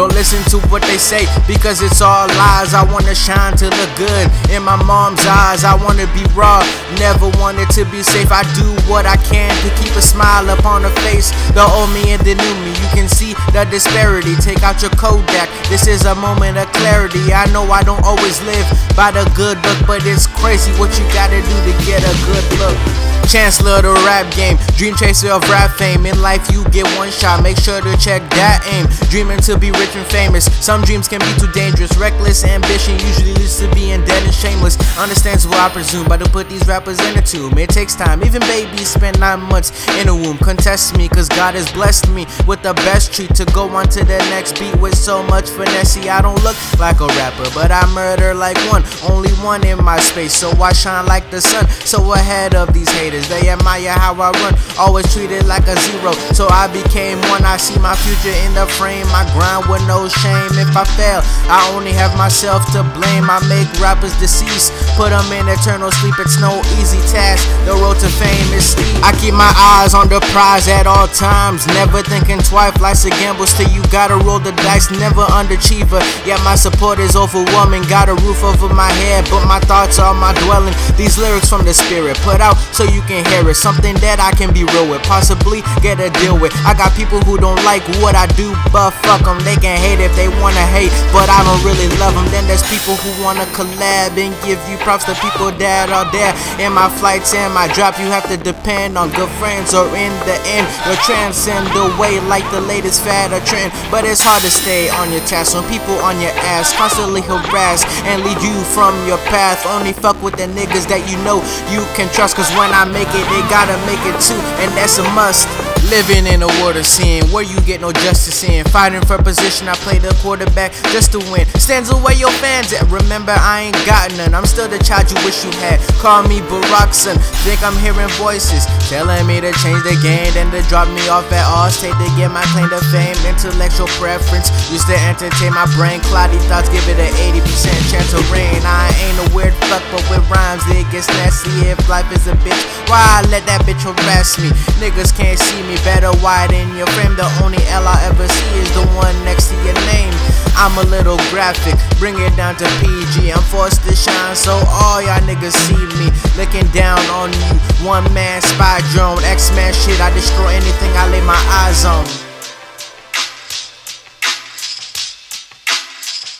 Don't listen to what they say because it's all lies. I wanna shine to look good in my mom's eyes. I wanna be raw, never wanted to be safe. I do what I can to keep a smile upon her face. The old me and the new me, you can see the disparity. Take out your Kodak, this is a moment of clarity. I know I don't always live by the good look, but it's crazy what you gotta do to get a good look. Chancellor of the rap game, dream chaser of rap fame. In life, you get one shot, make sure to check that aim. Dreaming to be rich and famous. Some dreams can be too dangerous. Reckless ambition usually shameless. Understands what I presume, but to put these rappers in a tomb. It takes time, even babies spend nine months in a womb. Contest me, cause God has blessed me with the best treat to go on to the next beat with so much finesse. I don't look like a rapper, but I murder like one. Only one in my space, so I shine like the sun. So ahead of these haters. They admire how I run, always treated like a zero. So I became one. I see my future in the frame. I grind with no shame. If I fail, I only have myself to blame. I make rappers deceased, put them in eternal sleep. It's no easy task. The road to fame is steep. I keep my eyes on the prize at all times. Never thinking twice. Life's a gamble. Still, you gotta roll the dice. Never underachiever. Yet my support is overwhelming. Got a roof over my head, but my thoughts are my dwelling. These lyrics from the spirit put out so you can hear it. Something that I can be real with, possibly get a deal with. I got people who don't like what I do, but fuck them. They can hate if they wanna hate, but I don't really love them. Then there's people who wanna collab and give you props to people that are there. In my flights and my drop, you have to depend on good friends, or in the end, you'll transcend the way like the latest fad or trend. But it's hard to stay on your task when people on your ass constantly harass and lead you from your path. Only fuck with the niggas that you know you can trust, cause when I make make it, they gotta make it too, and that's a must. Living in a world of sin where you get no justice in. Fighting for position, I play the quarterback just to win. Stands away your fans at. Remember, I ain't got none. I'm still the child you wish you had. Call me Barackson. Think I'm hearing voices telling me to change the game, then to drop me off at Allstate to get my claim to fame. Intellectual preference used to entertain my brain. Cloudy thoughts give it an 80% chance of rain. I ain't a weird fuck, but with rhymes it gets nasty. If life is a bitch, why I let that bitch harass me? Niggas can't see me better widen your frame. The only L I ever see is the one next to your name. I'm a little graphic, bring it down to PG. I'm forced to shine, so all y'all niggas see me looking down on you. One man spy drone, X Man shit. I destroy anything I lay my eyes on.